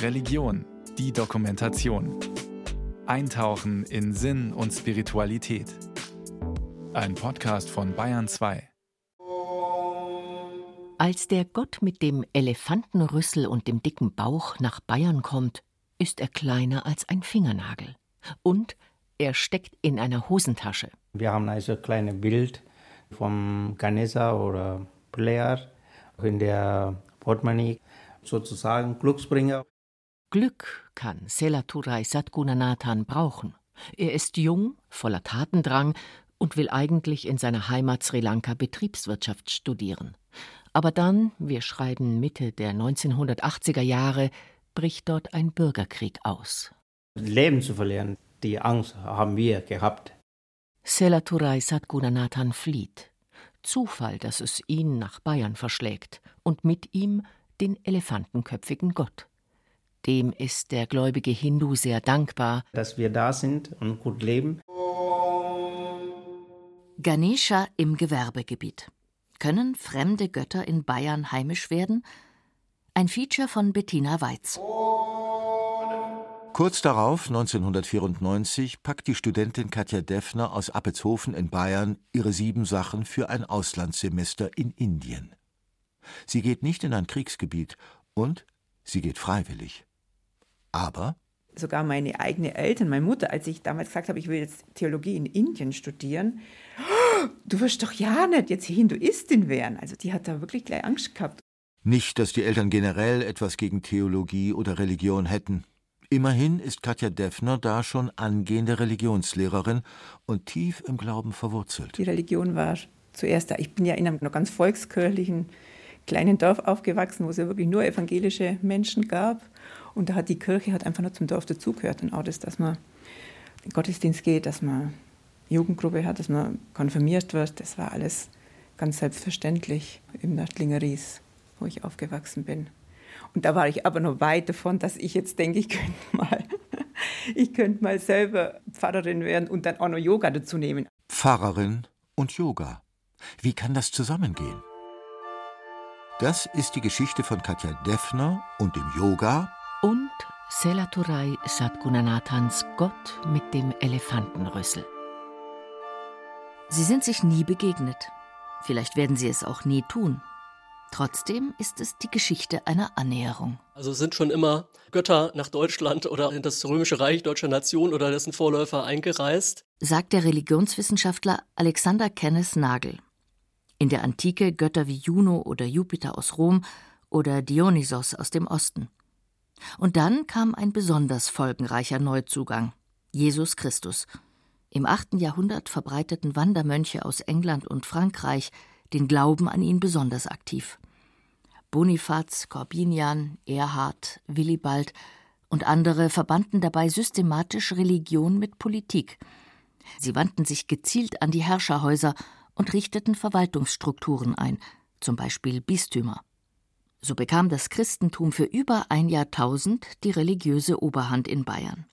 Religion, die Dokumentation. Eintauchen in Sinn und Spiritualität. Ein Podcast von Bayern 2. Als der Gott mit dem Elefantenrüssel und dem dicken Bauch nach Bayern kommt, ist er kleiner als ein Fingernagel. Und er steckt in einer Hosentasche. Wir haben also ein kleines Bild vom Ganesha oder Player in der Portemonnaie, sozusagen Glücksbringer. Glück kann Selaturai Satgunanathan brauchen. Er ist jung, voller Tatendrang und will eigentlich in seiner Heimat Sri Lanka Betriebswirtschaft studieren. Aber dann, wir schreiben Mitte der 1980er Jahre, bricht dort ein Bürgerkrieg aus. Leben zu verlieren, die Angst haben wir gehabt. Selaturai Satgunanathan flieht. Zufall, dass es ihn nach Bayern verschlägt und mit ihm den elefantenköpfigen Gott. Dem ist der gläubige Hindu sehr dankbar, dass wir da sind und gut leben. Ganesha im Gewerbegebiet. Können fremde Götter in Bayern heimisch werden? Ein Feature von Bettina Weiz. Kurz darauf, 1994, packt die Studentin Katja Deffner aus Appelshofen in Bayern ihre sieben Sachen für ein Auslandssemester in Indien. Sie geht nicht in ein Kriegsgebiet und sie geht freiwillig. Aber sogar meine eigenen Eltern, meine Mutter, als ich damals gesagt habe, ich will jetzt Theologie in Indien studieren, du wirst doch ja nicht jetzt Hinduistin werden. Also die hat da wirklich gleich Angst gehabt. Nicht, dass die Eltern generell etwas gegen Theologie oder Religion hätten. Immerhin ist Katja Deffner da schon angehende Religionslehrerin und tief im Glauben verwurzelt. Die Religion war zuerst da. Ich bin ja in einem noch ganz volkskirchlichen kleinen Dorf aufgewachsen, wo es ja wirklich nur evangelische Menschen gab. Und da hat die Kirche hat einfach nur zum Dorf dazugehört. Und auch das, dass man in den Gottesdienst geht, dass man Jugendgruppe hat, dass man konfirmiert wird, das war alles ganz selbstverständlich im Nördlinger Ries, wo ich aufgewachsen bin. Und da war ich aber noch weit davon, dass ich jetzt denke, ich könnte mal, ich könnte mal selber Pfarrerin werden und dann auch noch Yoga dazu nehmen. Pfarrerin und Yoga. Wie kann das zusammengehen? Das ist die Geschichte von Katja Deffner und dem Yoga und Selaturai Satgunanathans Gott mit dem Elefantenrüssel. Sie sind sich nie begegnet. Vielleicht werden sie es auch nie tun. Trotzdem ist es die Geschichte einer Annäherung. Also sind schon immer Götter nach Deutschland oder in das römische Reich deutscher Nation oder dessen Vorläufer eingereist, sagt der Religionswissenschaftler Alexander Kenneth Nagel. In der Antike Götter wie Juno oder Jupiter aus Rom oder Dionysos aus dem Osten. Und dann kam ein besonders folgenreicher Neuzugang, Jesus Christus. Im 8. Jahrhundert verbreiteten Wandermönche aus England und Frankreich den Glauben an ihn besonders aktiv. Bonifaz, Corbinian, Erhard, Willibald und andere verbanden dabei systematisch Religion mit Politik. Sie wandten sich gezielt an die Herrscherhäuser und richteten Verwaltungsstrukturen ein, zum Beispiel Bistümer. So bekam das Christentum für über ein Jahrtausend die religiöse Oberhand in Bayern.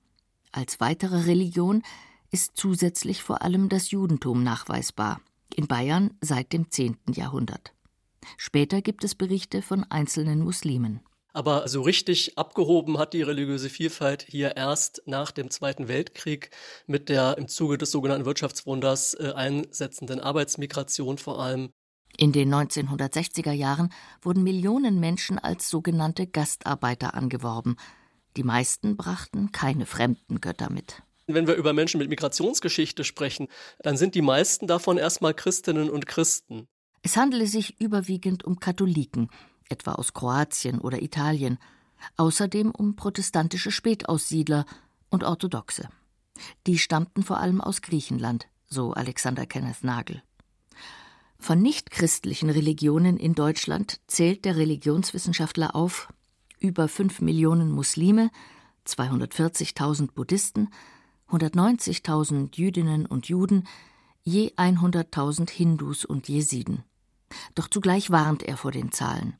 Als weitere Religion ist zusätzlich vor allem das Judentum nachweisbar, in Bayern seit dem 10. Jahrhundert. Später gibt es Berichte von einzelnen Muslimen. Aber so richtig abgehoben hat die religiöse Vielfalt hier erst nach dem Zweiten Weltkrieg mit der im Zuge des sogenannten Wirtschaftswunders äh, einsetzenden Arbeitsmigration vor allem in den 1960er Jahren wurden Millionen Menschen als sogenannte Gastarbeiter angeworben. Die meisten brachten keine fremden Götter mit. Wenn wir über Menschen mit Migrationsgeschichte sprechen, dann sind die meisten davon erstmal Christinnen und Christen. Es handele sich überwiegend um Katholiken, etwa aus Kroatien oder Italien, außerdem um protestantische Spätaussiedler und Orthodoxe. Die stammten vor allem aus Griechenland, so Alexander Kenneth Nagel. Von nichtchristlichen Religionen in Deutschland zählt der Religionswissenschaftler auf über 5 Millionen Muslime, 240.000 Buddhisten, 190.000 Jüdinnen und Juden, je 100.000 Hindus und Jesiden. Doch zugleich warnt er vor den Zahlen.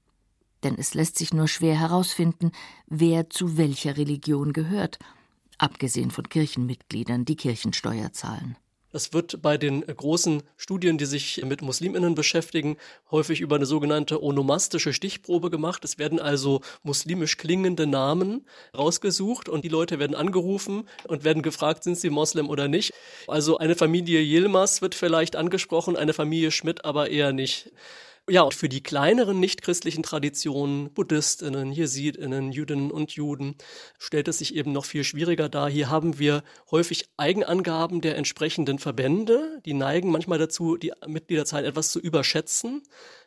Denn es lässt sich nur schwer herausfinden, wer zu welcher Religion gehört, abgesehen von Kirchenmitgliedern, die Kirchensteuer zahlen. Das wird bei den großen Studien, die sich mit Musliminnen beschäftigen, häufig über eine sogenannte onomastische Stichprobe gemacht. Es werden also muslimisch klingende Namen rausgesucht und die Leute werden angerufen und werden gefragt, sind sie Moslem oder nicht. Also eine Familie Yilmaz wird vielleicht angesprochen, eine Familie Schmidt aber eher nicht. Ja, und für die kleineren nichtchristlichen Traditionen, Buddhistinnen, Jesidinnen, Jüdinnen und Juden, stellt es sich eben noch viel schwieriger dar. Hier haben wir häufig Eigenangaben der entsprechenden Verbände. Die neigen manchmal dazu, die Mitgliederzahl etwas zu überschätzen.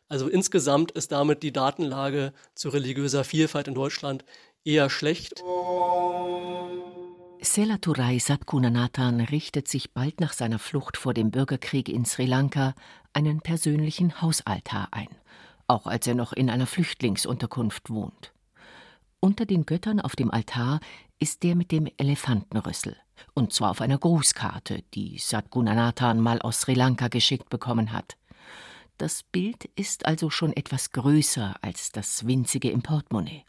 Also insgesamt ist damit die Datenlage zu religiöser Vielfalt in Deutschland eher schlecht. Selaturai Satkunanathan richtet sich bald nach seiner Flucht vor dem Bürgerkrieg in Sri Lanka einen persönlichen Hausaltar ein, auch als er noch in einer Flüchtlingsunterkunft wohnt. Unter den Göttern auf dem Altar ist der mit dem Elefantenrüssel, und zwar auf einer Grußkarte, die Satgunanathan mal aus Sri Lanka geschickt bekommen hat. Das Bild ist also schon etwas größer als das winzige im Portemonnaie.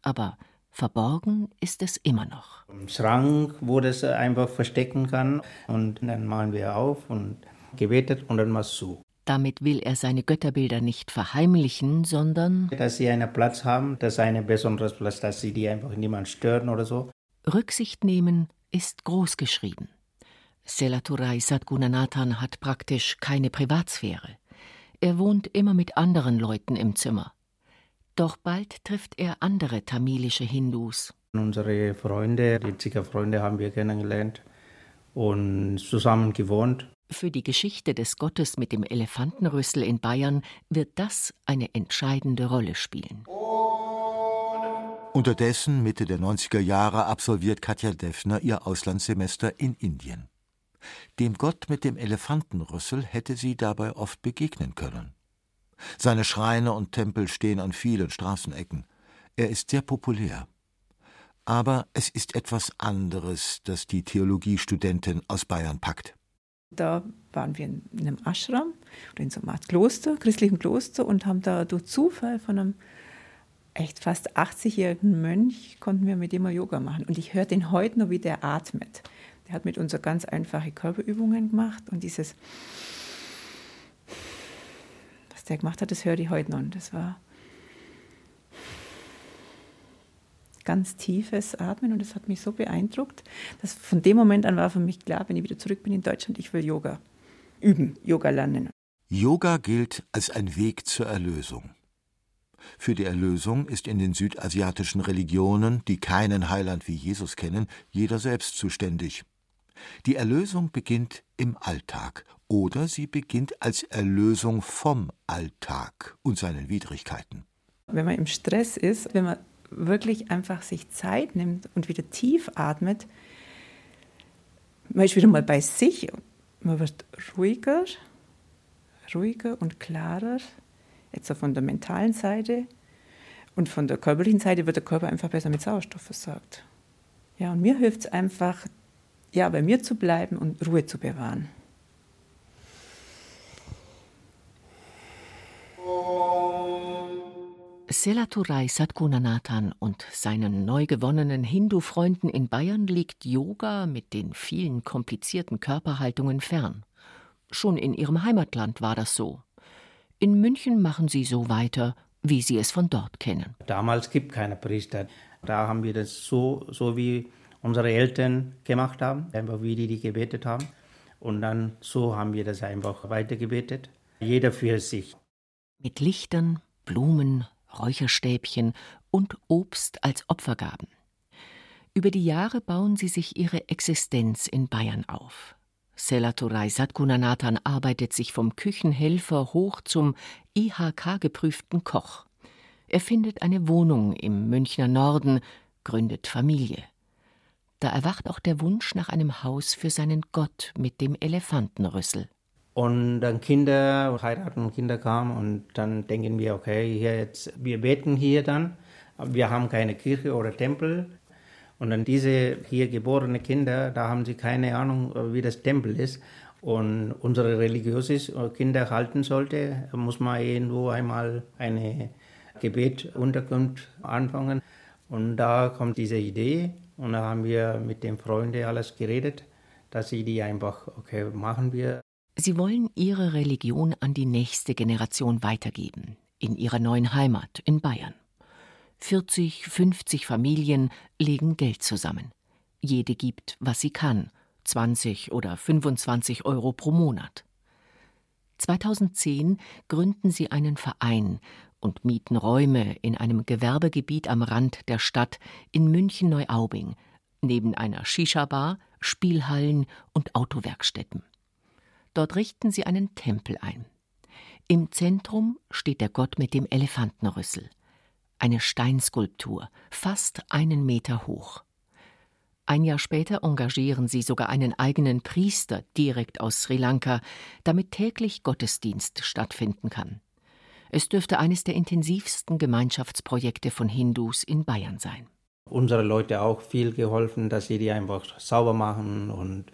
Aber Verborgen ist es immer noch. Im Schrank, wo das einfach verstecken kann. Und dann machen wir auf und gebetet und dann mal zu. Damit will er seine Götterbilder nicht verheimlichen, sondern dass sie einen Platz haben, das ist ein besonderes Platz, dass sie die einfach niemand stören oder so. Rücksicht nehmen ist groß geschrieben. Selaturai Sadgunanathan hat praktisch keine Privatsphäre. Er wohnt immer mit anderen Leuten im Zimmer. Doch bald trifft er andere tamilische Hindus. Unsere Freunde, die Zika-Freunde, haben wir kennengelernt und zusammen gewohnt. Für die Geschichte des Gottes mit dem Elefantenrüssel in Bayern wird das eine entscheidende Rolle spielen. Unterdessen, Mitte der 90er Jahre, absolviert Katja Deffner ihr Auslandssemester in Indien. Dem Gott mit dem Elefantenrüssel hätte sie dabei oft begegnen können. Seine Schreine und Tempel stehen an vielen Straßenecken. Er ist sehr populär. Aber es ist etwas anderes, das die Theologiestudentin aus Bayern packt. Da waren wir in einem Ashram oder in so einer Art Kloster, christlichen Kloster und haben da durch Zufall von einem echt fast 80-jährigen Mönch konnten wir mit dem mal Yoga machen. Und ich höre den heute noch, wie der atmet. Der hat mit uns so ganz einfache Körperübungen gemacht und dieses der gemacht hat, das höre ich heute noch. Und das war ganz tiefes Atmen und das hat mich so beeindruckt, dass von dem Moment an war für mich klar, wenn ich wieder zurück bin in Deutschland, ich will Yoga üben, Yoga lernen. Yoga gilt als ein Weg zur Erlösung. Für die Erlösung ist in den südasiatischen Religionen, die keinen Heiland wie Jesus kennen, jeder selbst zuständig. Die Erlösung beginnt im Alltag oder sie beginnt als Erlösung vom Alltag und seinen Widrigkeiten. Wenn man im Stress ist, wenn man wirklich einfach sich Zeit nimmt und wieder tief atmet, man ist wieder mal bei sich, man wird ruhiger, ruhiger und klarer, jetzt von der mentalen Seite und von der körperlichen Seite wird der Körper einfach besser mit Sauerstoff versorgt. Ja, und mir hilft es einfach, ja, bei mir zu bleiben und Ruhe zu bewahren. Selaturai Satgunanathan und seinen neu gewonnenen Hindu-Freunden in Bayern liegt Yoga mit den vielen komplizierten Körperhaltungen fern. Schon in ihrem Heimatland war das so. In München machen sie so weiter, wie sie es von dort kennen. Damals gibt es keine Priester. Da haben wir das so, so wie unsere Eltern gemacht haben, einfach wie die, die gebetet haben. Und dann so haben wir das einfach weitergebetet. Jeder für sich. Mit Lichtern, Blumen, Räucherstäbchen und Obst als Opfergaben. Über die Jahre bauen sie sich ihre Existenz in Bayern auf. Selaturai Satgunanathan arbeitet sich vom Küchenhelfer hoch zum IHK-geprüften Koch. Er findet eine Wohnung im Münchner Norden, gründet Familie. Da erwacht auch der Wunsch nach einem Haus für seinen Gott mit dem Elefantenrüssel. Und dann Kinder heiraten und Kinder kamen und dann denken wir, okay, jetzt, wir beten hier dann, wir haben keine Kirche oder Tempel. Und dann diese hier geborenen Kinder, da haben sie keine Ahnung, wie das Tempel ist. Und unsere religiöse Kinder halten sollte, muss man irgendwo einmal eine Gebet-Unterkunft anfangen. Und da kommt diese Idee und da haben wir mit den Freunden alles geredet dass sie die einfach, okay, machen wir. Sie wollen ihre Religion an die nächste Generation weitergeben, in ihrer neuen Heimat in Bayern. 40, 50 Familien legen Geld zusammen. Jede gibt, was sie kann, 20 oder 25 Euro pro Monat. 2010 gründen sie einen Verein und mieten Räume in einem Gewerbegebiet am Rand der Stadt in München-Neuaubing, neben einer Shisha-Bar, Spielhallen und Autowerkstätten. Dort richten sie einen Tempel ein. Im Zentrum steht der Gott mit dem Elefantenrüssel, eine Steinskulptur, fast einen Meter hoch. Ein Jahr später engagieren sie sogar einen eigenen Priester direkt aus Sri Lanka, damit täglich Gottesdienst stattfinden kann. Es dürfte eines der intensivsten Gemeinschaftsprojekte von Hindus in Bayern sein. Unsere Leute auch viel geholfen, dass sie die einfach sauber machen und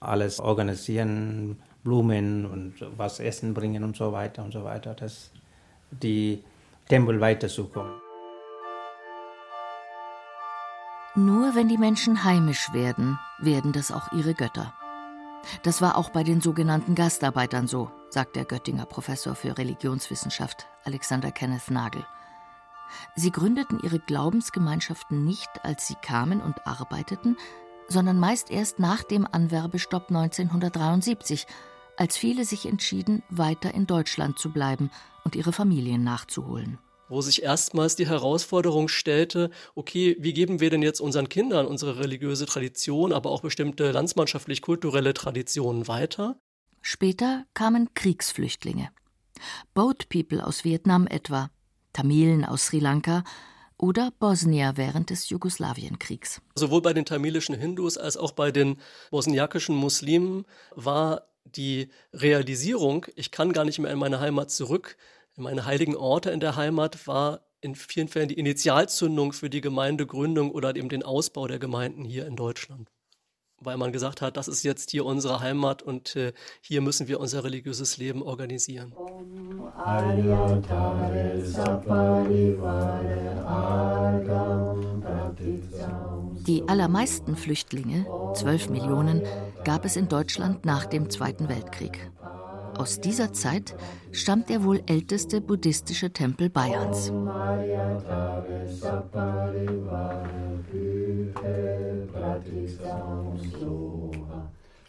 alles organisieren, Blumen und was essen bringen und so weiter und so weiter, dass die Tempel weiterzukommen. Nur wenn die Menschen heimisch werden, werden das auch ihre Götter. Das war auch bei den sogenannten Gastarbeitern so, sagt der Göttinger Professor für Religionswissenschaft Alexander Kenneth Nagel. Sie gründeten ihre Glaubensgemeinschaften nicht, als sie kamen und arbeiteten, sondern meist erst nach dem Anwerbestopp 1973, als viele sich entschieden, weiter in Deutschland zu bleiben und ihre Familien nachzuholen wo sich erstmals die Herausforderung stellte, okay, wie geben wir denn jetzt unseren Kindern unsere religiöse Tradition, aber auch bestimmte landsmannschaftlich-kulturelle Traditionen weiter? Später kamen Kriegsflüchtlinge. Boat People aus Vietnam etwa, Tamilen aus Sri Lanka oder Bosnier während des Jugoslawienkriegs. Sowohl bei den tamilischen Hindus als auch bei den bosniakischen Muslimen war die Realisierung, ich kann gar nicht mehr in meine Heimat zurück, meine heiligen Orte in der Heimat war in vielen Fällen die Initialzündung für die Gemeindegründung oder eben den Ausbau der Gemeinden hier in Deutschland. Weil man gesagt hat, das ist jetzt hier unsere Heimat und äh, hier müssen wir unser religiöses Leben organisieren. Die allermeisten Flüchtlinge, 12 Millionen, gab es in Deutschland nach dem Zweiten Weltkrieg. Aus dieser Zeit stammt der wohl älteste buddhistische Tempel Bayerns.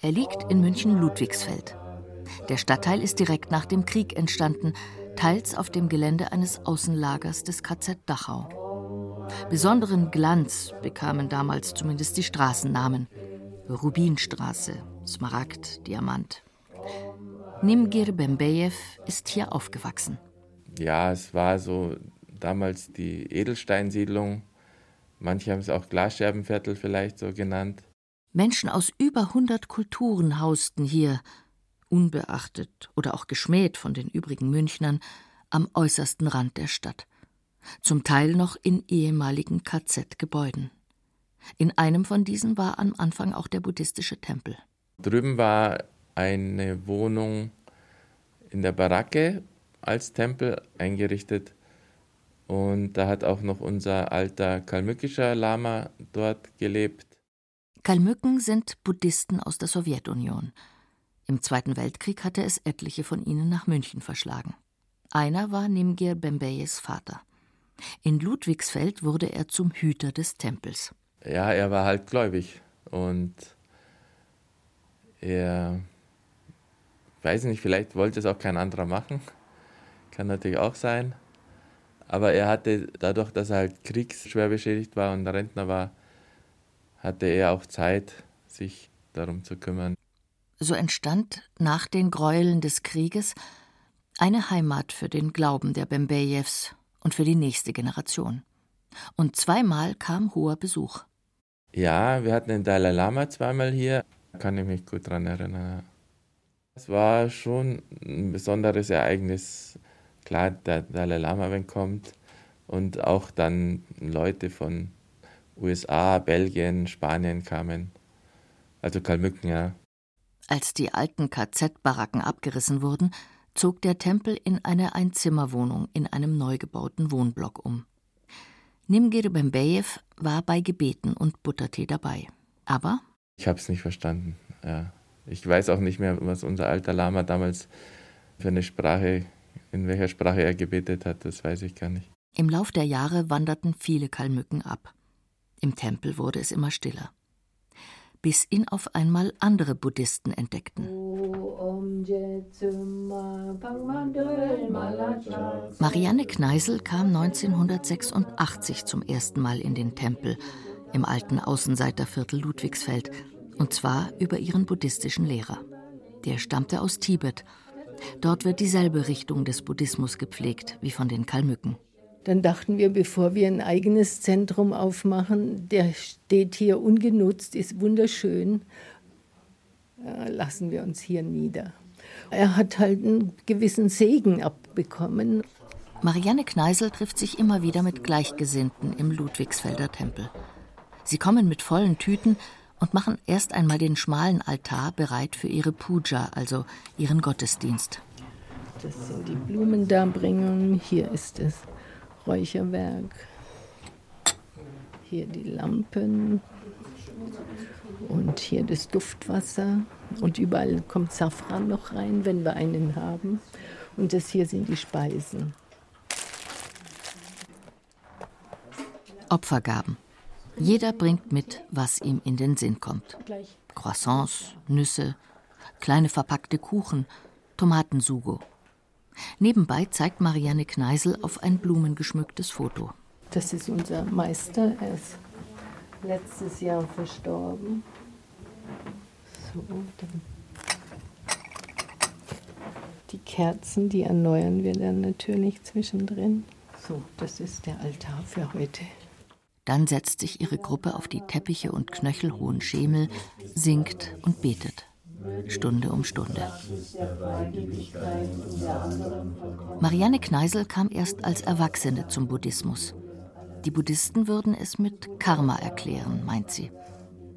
Er liegt in München-Ludwigsfeld. Der Stadtteil ist direkt nach dem Krieg entstanden, teils auf dem Gelände eines Außenlagers des KZ Dachau. Besonderen Glanz bekamen damals zumindest die Straßennamen. Rubinstraße, Smaragd, Diamant. Nimgir Bembejew ist hier aufgewachsen. Ja, es war so damals die Edelsteinsiedlung. Manche haben es auch Glasscherbenviertel vielleicht so genannt. Menschen aus über 100 Kulturen hausten hier, unbeachtet oder auch geschmäht von den übrigen Münchnern, am äußersten Rand der Stadt. Zum Teil noch in ehemaligen KZ-Gebäuden. In einem von diesen war am Anfang auch der buddhistische Tempel. Drüben war eine Wohnung in der Baracke als Tempel eingerichtet. Und da hat auch noch unser alter kalmückischer Lama dort gelebt. Kalmücken sind Buddhisten aus der Sowjetunion. Im Zweiten Weltkrieg hatte es etliche von ihnen nach München verschlagen. Einer war Nimgir Bembeyes Vater. In Ludwigsfeld wurde er zum Hüter des Tempels. Ja, er war halt gläubig und er weiß nicht, vielleicht wollte es auch kein anderer machen. Kann natürlich auch sein. Aber er hatte, dadurch, dass er halt kriegsschwer beschädigt war und Rentner war, hatte er auch Zeit, sich darum zu kümmern. So entstand nach den Gräueln des Krieges eine Heimat für den Glauben der Bembejews und für die nächste Generation. Und zweimal kam hoher Besuch. Ja, wir hatten den Dalai Lama zweimal hier, kann ich mich gut daran erinnern. Es war schon ein besonderes Ereignis. Klar, der Dalai Lama, wenn kommt, und auch dann Leute von USA, Belgien, Spanien kamen. Also Kalmücken, ja. Als die alten KZ-Baracken abgerissen wurden, zog der Tempel in eine Einzimmerwohnung in einem neu gebauten Wohnblock um. Nimgir Bembejew war bei Gebeten und Buttertee dabei. Aber ich habe es nicht verstanden. ja. Ich weiß auch nicht mehr, was unser alter Lama damals für eine Sprache, in welcher Sprache er gebetet hat, das weiß ich gar nicht. Im Lauf der Jahre wanderten viele Kalmücken ab. Im Tempel wurde es immer stiller. Bis ihn auf einmal andere Buddhisten entdeckten. Marianne Kneisel kam 1986 zum ersten Mal in den Tempel im alten Außenseiterviertel Ludwigsfeld, und zwar über ihren buddhistischen Lehrer. Der stammte aus Tibet. Dort wird dieselbe Richtung des Buddhismus gepflegt wie von den Kalmücken. Dann dachten wir, bevor wir ein eigenes Zentrum aufmachen, der steht hier ungenutzt, ist wunderschön, lassen wir uns hier nieder. Er hat halt einen gewissen Segen abbekommen. Marianne Kneisel trifft sich immer wieder mit Gleichgesinnten im Ludwigsfelder Tempel. Sie kommen mit vollen Tüten und machen erst einmal den schmalen Altar bereit für ihre Puja, also ihren Gottesdienst. Das sind die Blumendarbringungen, hier ist es Räucherwerk. Hier die Lampen und hier das Duftwasser. Und überall kommt Safran noch rein, wenn wir einen haben. Und das hier sind die Speisen. Opfergaben. Jeder bringt mit, was ihm in den Sinn kommt. Croissants, Nüsse, kleine verpackte Kuchen, Tomatensugo. Nebenbei zeigt Marianne Kneisel auf ein blumengeschmücktes Foto. Das ist unser Meister. Er ist letztes Jahr verstorben. So, dann die Kerzen, die erneuern wir dann natürlich zwischendrin. So, das ist der Altar für heute. Dann setzt sich ihre Gruppe auf die Teppiche und knöchelhohen Schemel, singt und betet. Stunde um Stunde. Marianne Kneisel kam erst als Erwachsene zum Buddhismus. Die Buddhisten würden es mit Karma erklären, meint sie.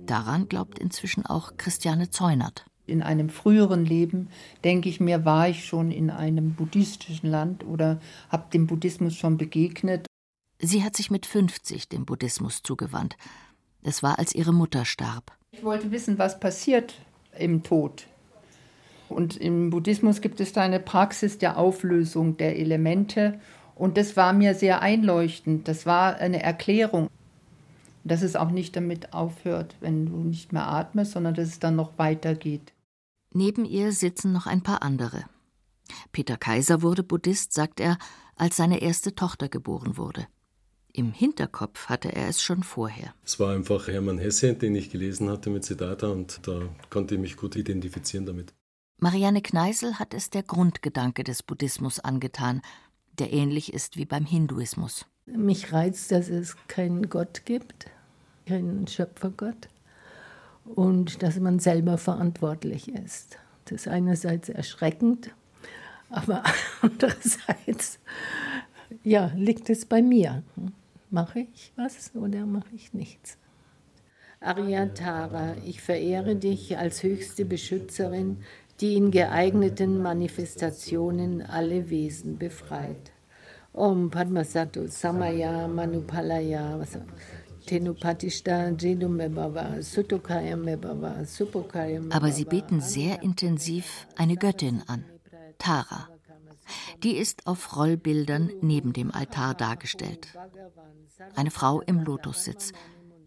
Daran glaubt inzwischen auch Christiane Zeunert. In einem früheren Leben, denke ich mir, war ich schon in einem buddhistischen Land oder habe dem Buddhismus schon begegnet. Sie hat sich mit 50 dem Buddhismus zugewandt. Es war, als ihre Mutter starb. Ich wollte wissen, was passiert, im Tod. Und im Buddhismus gibt es da eine Praxis der Auflösung der Elemente. Und das war mir sehr einleuchtend. Das war eine Erklärung, dass es auch nicht damit aufhört, wenn du nicht mehr atmest, sondern dass es dann noch weitergeht. Neben ihr sitzen noch ein paar andere. Peter Kaiser wurde Buddhist, sagt er, als seine erste Tochter geboren wurde. Im Hinterkopf hatte er es schon vorher. Es war einfach Hermann Hesse, den ich gelesen hatte mit Siddhartha und da konnte ich mich gut identifizieren damit. Marianne Kneisel hat es der Grundgedanke des Buddhismus angetan, der ähnlich ist wie beim Hinduismus. Mich reizt, dass es keinen Gott gibt, keinen Schöpfergott und dass man selber verantwortlich ist. Das ist einerseits erschreckend, aber andererseits ja, liegt es bei mir. Mache ich was oder mache ich nichts? Aryatara, ich verehre dich als höchste Beschützerin, die in geeigneten Manifestationen alle Wesen befreit. Om Padmasato Samaya Manupalaya Tenupatishta Jedumebava Sutokaya Mebava Supokaya Aber sie beten sehr intensiv eine Göttin an, Tara. Die ist auf Rollbildern neben dem Altar dargestellt. Eine Frau im Lotussitz.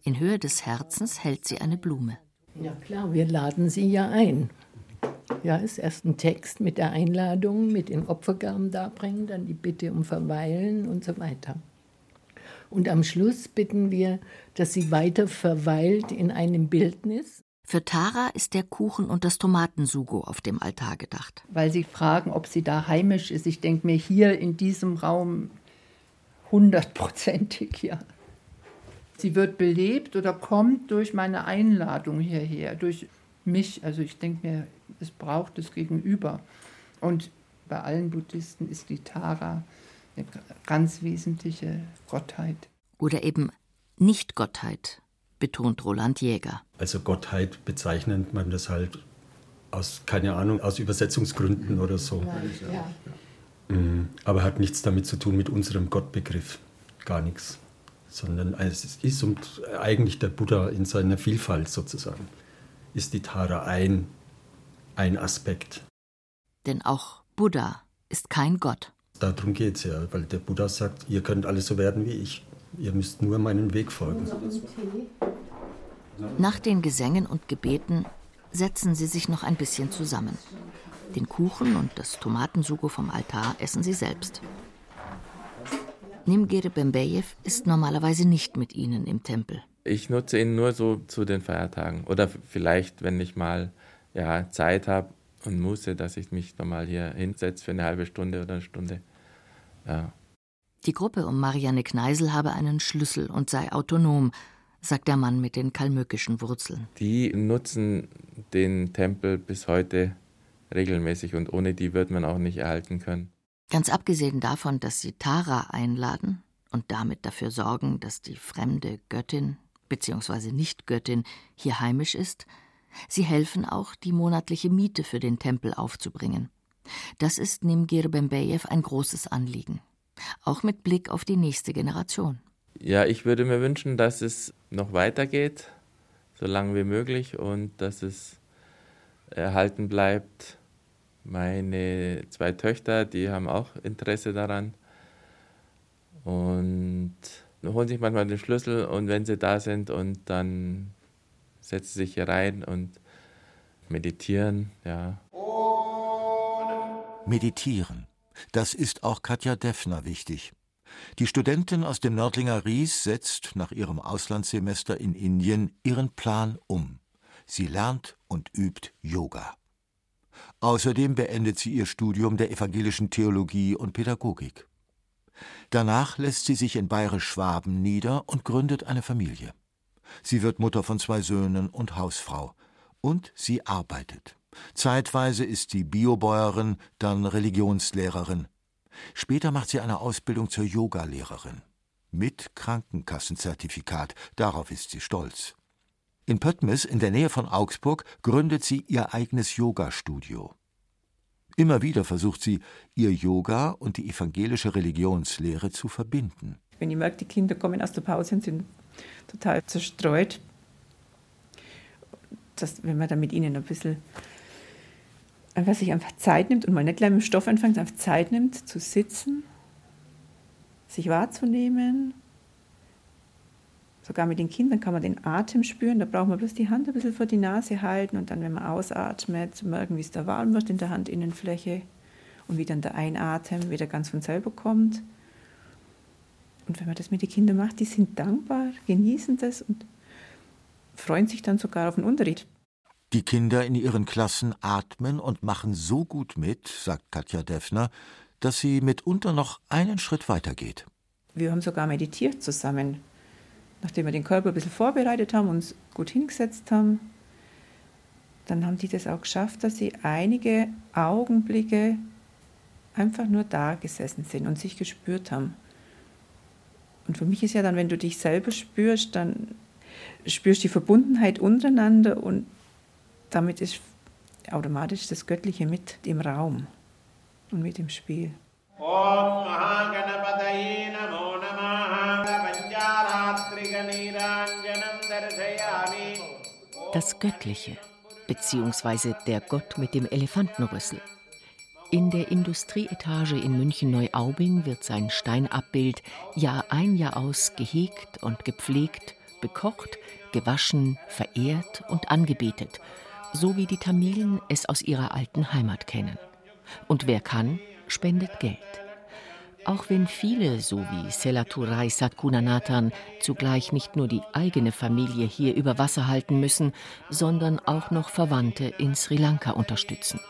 In Höhe des Herzens hält sie eine Blume. Ja klar, wir laden sie ja ein. Ja, ist erst ein Text mit der Einladung, mit den Opfergaben darbringen, dann die Bitte um Verweilen und so weiter. Und am Schluss bitten wir, dass sie weiter verweilt in einem Bildnis. Für Tara ist der Kuchen und das Tomatensugo auf dem Altar gedacht. Weil sie fragen, ob sie da heimisch ist. Ich denke mir, hier in diesem Raum hundertprozentig, ja. Sie wird belebt oder kommt durch meine Einladung hierher, durch mich. Also ich denke mir, es braucht es gegenüber. Und bei allen Buddhisten ist die Tara eine ganz wesentliche Gottheit. Oder eben Nicht-Gottheit, betont Roland Jäger. Also Gottheit bezeichnet man das halt aus, keine Ahnung, aus Übersetzungsgründen oder so. Ja, ja. Mhm. Aber hat nichts damit zu tun mit unserem Gottbegriff. Gar nichts. Sondern es ist und eigentlich der Buddha in seiner Vielfalt sozusagen ist die Tara ein, ein Aspekt. Denn auch Buddha ist kein Gott. Darum geht es ja, weil der Buddha sagt, ihr könnt alle so werden wie ich. Ihr müsst nur meinen Weg folgen. Nach den Gesängen und Gebeten setzen sie sich noch ein bisschen zusammen. Den Kuchen und das Tomatensugo vom Altar essen sie selbst. Nimgere Bembejew ist normalerweise nicht mit ihnen im Tempel. Ich nutze ihn nur so zu den Feiertagen. Oder vielleicht, wenn ich mal ja, Zeit habe und Muße, dass ich mich nochmal hier hinsetze für eine halbe Stunde oder eine Stunde. Ja. Die Gruppe um Marianne Kneisel habe einen Schlüssel und sei autonom, sagt der Mann mit den kalmückischen Wurzeln. Die nutzen den Tempel bis heute regelmäßig und ohne die wird man auch nicht erhalten können. Ganz abgesehen davon, dass sie Tara einladen und damit dafür sorgen, dass die fremde Göttin bzw. Nicht-Göttin hier heimisch ist, sie helfen auch, die monatliche Miete für den Tempel aufzubringen. Das ist Nimgir Bembejew ein großes Anliegen, auch mit Blick auf die nächste Generation. Ja, ich würde mir wünschen, dass es noch weitergeht, so lange wie möglich und dass es erhalten bleibt meine zwei Töchter, die haben auch Interesse daran und holen sich manchmal den Schlüssel und wenn sie da sind und dann setzen sie sich hier rein und meditieren, ja. Meditieren. Das ist auch Katja Deffner wichtig. Die Studentin aus dem Nördlinger Ries setzt nach ihrem Auslandssemester in Indien ihren Plan um. Sie lernt und übt Yoga. Außerdem beendet sie ihr Studium der evangelischen Theologie und Pädagogik. Danach lässt sie sich in Bayerisch-Schwaben nieder und gründet eine Familie. Sie wird Mutter von zwei Söhnen und Hausfrau. Und sie arbeitet. Zeitweise ist sie Biobäuerin, dann Religionslehrerin. Später macht sie eine Ausbildung zur Yogalehrerin. Mit Krankenkassenzertifikat, darauf ist sie stolz. In Pöttmes in der Nähe von Augsburg gründet sie ihr eigenes Yoga-Studio. Immer wieder versucht sie, ihr Yoga und die evangelische Religionslehre zu verbinden. Wenn ich merke, die Kinder kommen aus der Pause und sind total zerstreut, dass, wenn man dann mit ihnen ein bisschen einfach sich einfach Zeit nimmt und mal nicht gleich mit dem Stoff anfängt, einfach Zeit nimmt, zu sitzen, sich wahrzunehmen Sogar mit den Kindern kann man den Atem spüren. Da braucht man bloß die Hand ein bisschen vor die Nase halten und dann, wenn man ausatmet, merken, wie es da warm wird in der Handinnenfläche und wie dann der Einatem wieder ganz von selber kommt. Und wenn man das mit den Kindern macht, die sind dankbar, genießen das und freuen sich dann sogar auf den Unterricht. Die Kinder in ihren Klassen atmen und machen so gut mit, sagt Katja Deffner, dass sie mitunter noch einen Schritt weiter geht. Wir haben sogar meditiert zusammen nachdem wir den Körper ein bisschen vorbereitet haben, uns gut hingesetzt haben, dann haben die das auch geschafft, dass sie einige Augenblicke einfach nur da gesessen sind und sich gespürt haben. Und für mich ist ja dann, wenn du dich selber spürst, dann spürst du die Verbundenheit untereinander und damit ist automatisch das Göttliche mit im Raum und mit im Spiel. Om Das Göttliche, beziehungsweise der Gott mit dem Elefantenrüssel. In der Industrieetage in München-Neuaubing wird sein Steinabbild Jahr ein Jahr aus gehegt und gepflegt, bekocht, gewaschen, verehrt und angebetet, so wie die Tamilen es aus ihrer alten Heimat kennen. Und wer kann, spendet Geld. Auch wenn viele, so wie Selaturai Satkunanathan, zugleich nicht nur die eigene Familie hier über Wasser halten müssen, sondern auch noch Verwandte in Sri Lanka unterstützen.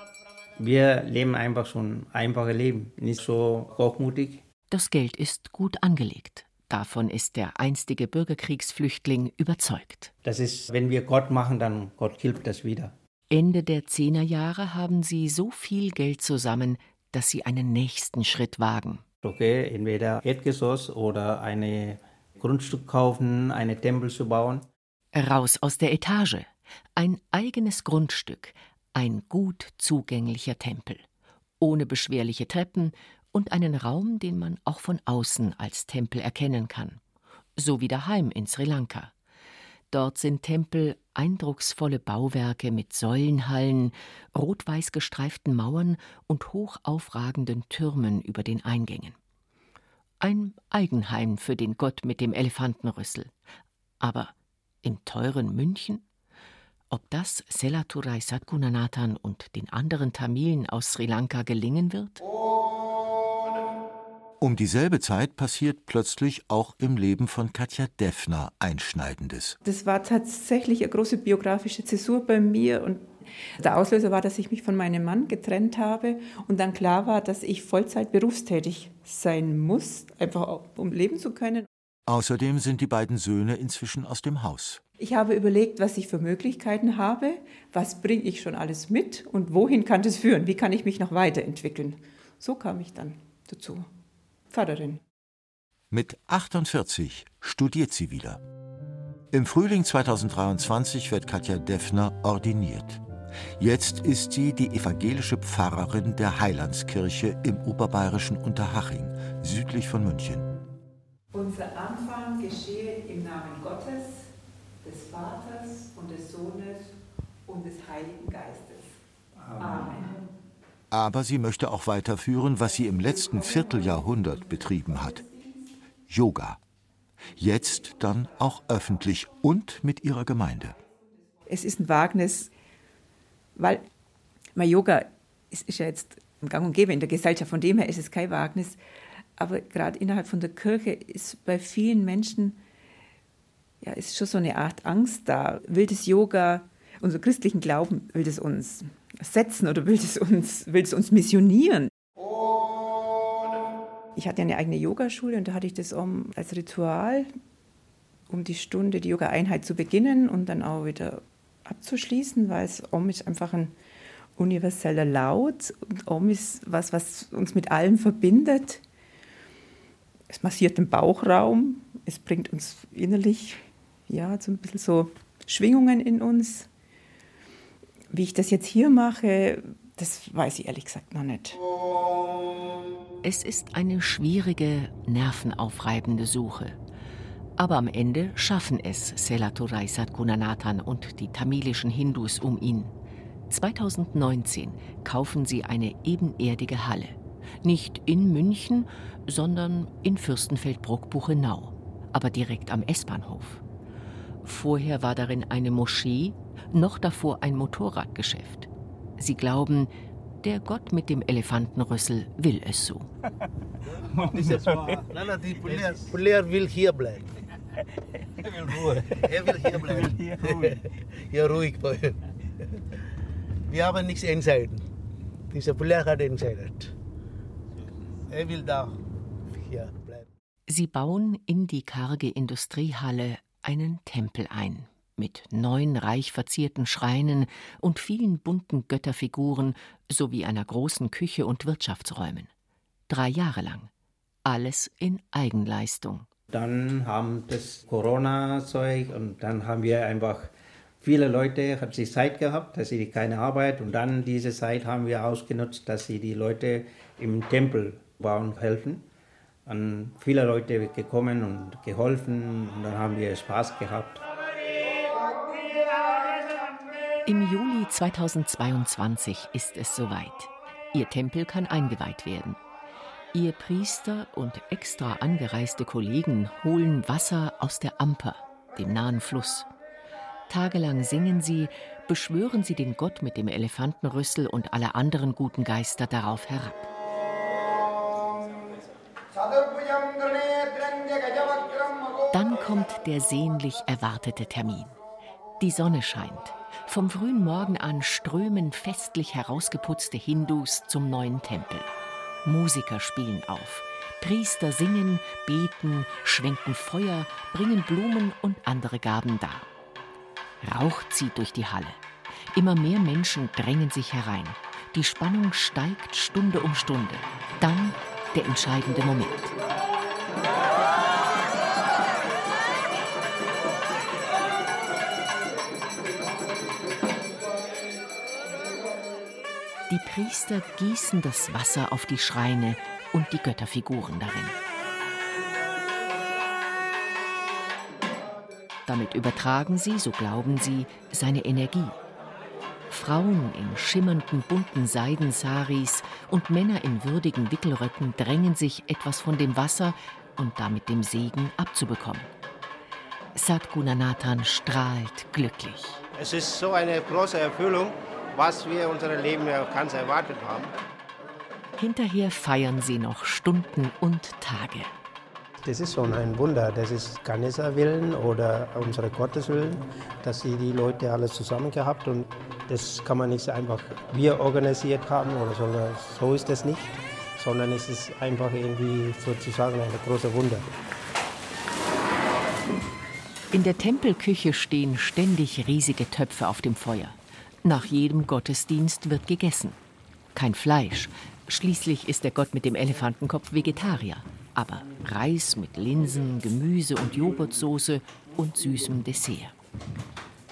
Wir leben einfach schon einfache Leben, nicht so hochmutig. Das Geld ist gut angelegt. Davon ist der einstige Bürgerkriegsflüchtling überzeugt. Das ist, wenn wir Gott machen, dann Gott hilft das wieder. Ende der Zehnerjahre haben sie so viel Geld zusammen, dass sie einen nächsten Schritt wagen okay, entweder Erdgeschoss oder ein Grundstück kaufen, einen Tempel zu bauen. Raus aus der Etage. Ein eigenes Grundstück, ein gut zugänglicher Tempel. Ohne beschwerliche Treppen und einen Raum, den man auch von außen als Tempel erkennen kann. So wie daheim in Sri Lanka. Dort sind Tempel eindrucksvolle Bauwerke mit Säulenhallen, rot-weiß gestreiften Mauern und hoch aufragenden Türmen über den Eingängen. Ein Eigenheim für den Gott mit dem Elefantenrüssel. Aber im teuren München? Ob das Selaturai Satgunanathan und den anderen Tamilen aus Sri Lanka gelingen wird? Um dieselbe Zeit passiert plötzlich auch im Leben von Katja Deffner Einschneidendes. Das war tatsächlich eine große biografische Zäsur bei mir und der Auslöser war, dass ich mich von meinem Mann getrennt habe und dann klar war, dass ich Vollzeit berufstätig sein muss, einfach um leben zu können. Außerdem sind die beiden Söhne inzwischen aus dem Haus. Ich habe überlegt, was ich für Möglichkeiten habe, was bringe ich schon alles mit und wohin kann das führen, wie kann ich mich noch weiterentwickeln. So kam ich dann dazu. Pfarrerin. Mit 48 studiert sie wieder. Im Frühling 2023 wird Katja Deffner ordiniert. Jetzt ist sie die evangelische Pfarrerin der Heilandskirche im oberbayerischen Unterhaching, südlich von München. Unser Anfang geschehe im Namen Gottes, des Vaters und des Sohnes und des Heiligen Geistes. Amen. Aber sie möchte auch weiterführen, was sie im letzten Vierteljahrhundert betrieben hat. Yoga. Jetzt dann auch öffentlich und mit ihrer Gemeinde. Es ist ein Wagnis, weil mein Yoga ist, ist ja jetzt im Gang und Gäbe in der Gesellschaft, von dem her ist es kein Wagnis. Aber gerade innerhalb von der Kirche ist bei vielen Menschen ja, ist schon so eine Art Angst da. Will das Yoga, unser christlichen Glauben, will das uns setzen oder will das uns, will das uns missionieren? Ich hatte eine eigene Yogaschule und da hatte ich das um, als Ritual, um die Stunde, die Yoga-Einheit zu beginnen und dann auch wieder abzuschließen, weil es Om ist einfach ein universeller Laut und Om ist was, was uns mit allen verbindet. Es massiert den Bauchraum, es bringt uns innerlich ja, so ein bisschen so Schwingungen in uns. Wie ich das jetzt hier mache, das weiß ich ehrlich gesagt noch nicht. Es ist eine schwierige, nervenaufreibende Suche. Aber am Ende schaffen es Selaturai Satgunanathan und die tamilischen Hindus um ihn. 2019 kaufen sie eine ebenerdige Halle. Nicht in München, sondern in Fürstenfeldbruck-Buchenau, aber direkt am S-Bahnhof. Vorher war darin eine Moschee, noch davor ein Motorradgeschäft. Sie glauben, der Gott mit dem Elefantenrüssel will es so. Puller will hier bleiben. Er will Ruhe. Er will hier bleiben. Ja, ruhig. Wir haben nichts entscheiden. Dieser Puller hat entscheidet. Er will da hier bleiben. Sie bauen in die karge Industriehalle einen Tempel ein, mit neun reich verzierten Schreinen und vielen bunten Götterfiguren sowie einer großen Küche und Wirtschaftsräumen. Drei Jahre lang. Alles in Eigenleistung. Dann haben das Corona-Zeug und dann haben wir einfach viele Leute, hat sie Zeit gehabt, dass sie keine Arbeit und dann diese Zeit haben wir ausgenutzt, dass sie die Leute im Tempel bauen helfen. Dann viele Leute gekommen und geholfen und dann haben wir Spaß gehabt. Im Juli 2022 ist es soweit. Ihr Tempel kann eingeweiht werden. Ihr Priester und extra angereiste Kollegen holen Wasser aus der Amper, dem nahen Fluss. Tagelang singen sie, beschwören sie den Gott mit dem Elefantenrüssel und alle anderen guten Geister darauf herab. Dann kommt der sehnlich erwartete Termin. Die Sonne scheint. Vom frühen Morgen an strömen festlich herausgeputzte Hindus zum neuen Tempel. Musiker spielen auf. Priester singen, beten, schwenken Feuer, bringen Blumen und andere Gaben dar. Rauch zieht durch die Halle. Immer mehr Menschen drängen sich herein. Die Spannung steigt Stunde um Stunde. Dann der entscheidende Moment. Die Priester gießen das Wasser auf die Schreine und die Götterfiguren darin. Damit übertragen sie, so glauben sie, seine Energie. Frauen in schimmernden bunten Seidensaris und Männer in würdigen Wickelröcken drängen sich, etwas von dem Wasser und damit dem Segen abzubekommen. Satgunanathan strahlt glücklich. Es ist so eine große Erfüllung, was wir in unserem Leben ganz erwartet haben. Hinterher feiern sie noch Stunden und Tage. Das ist schon ein Wunder. Das ist Ganesa Willen oder unsere Gottes Willen, dass sie die Leute alles zusammen gehabt und das kann man nicht einfach wir organisiert haben oder so, so ist es nicht, sondern es ist einfach irgendwie sozusagen ein großer Wunder. In der Tempelküche stehen ständig riesige Töpfe auf dem Feuer. Nach jedem Gottesdienst wird gegessen. Kein Fleisch. Schließlich ist der Gott mit dem Elefantenkopf Vegetarier. Aber Reis mit Linsen, Gemüse und Joghurtsoße und süßem Dessert.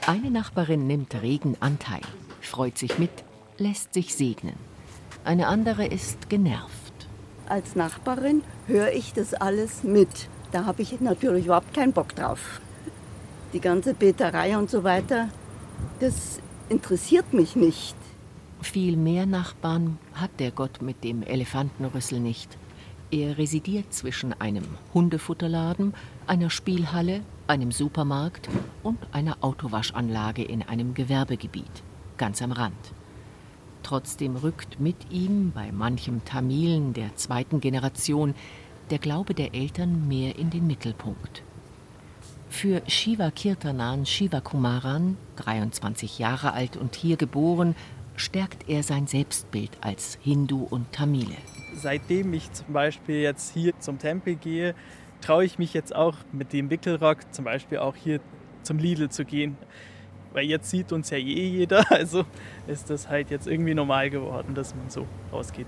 Eine Nachbarin nimmt regen Anteil, freut sich mit, lässt sich segnen. Eine andere ist genervt. Als Nachbarin höre ich das alles mit. Da habe ich natürlich überhaupt keinen Bock drauf die ganze Beterei und so weiter, das interessiert mich nicht. Viel mehr Nachbarn hat der Gott mit dem Elefantenrüssel nicht. Er residiert zwischen einem Hundefutterladen, einer Spielhalle, einem Supermarkt und einer Autowaschanlage in einem Gewerbegebiet, ganz am Rand. Trotzdem rückt mit ihm bei manchem Tamilen der zweiten Generation der Glaube der Eltern mehr in den Mittelpunkt. Für Shiva Kirtanan Shiva Kumaran, 23 Jahre alt und hier geboren, stärkt er sein Selbstbild als Hindu und Tamile. Seitdem ich zum Beispiel jetzt hier zum Tempel gehe, traue ich mich jetzt auch mit dem Wickelrock zum Beispiel auch hier zum Lidl zu gehen. Weil jetzt sieht uns ja eh jeder, also ist das halt jetzt irgendwie normal geworden, dass man so rausgeht.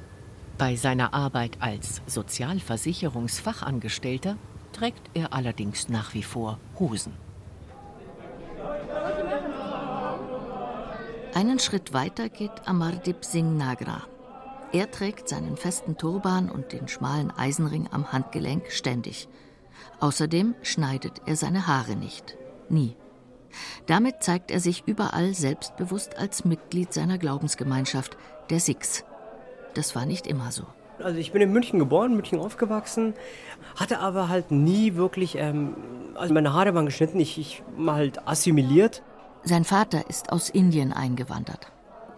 Bei seiner Arbeit als Sozialversicherungsfachangestellter trägt er allerdings nach wie vor Hosen. Einen Schritt weiter geht Amardip Singh Nagra. Er trägt seinen festen Turban und den schmalen Eisenring am Handgelenk ständig. Außerdem schneidet er seine Haare nicht. Nie. Damit zeigt er sich überall selbstbewusst als Mitglied seiner Glaubensgemeinschaft, der Sikhs. Das war nicht immer so. Also ich bin in München geboren, München aufgewachsen, hatte aber halt nie wirklich, ähm, also meine Haare waren geschnitten, ich, ich war halt assimiliert. Sein Vater ist aus Indien eingewandert.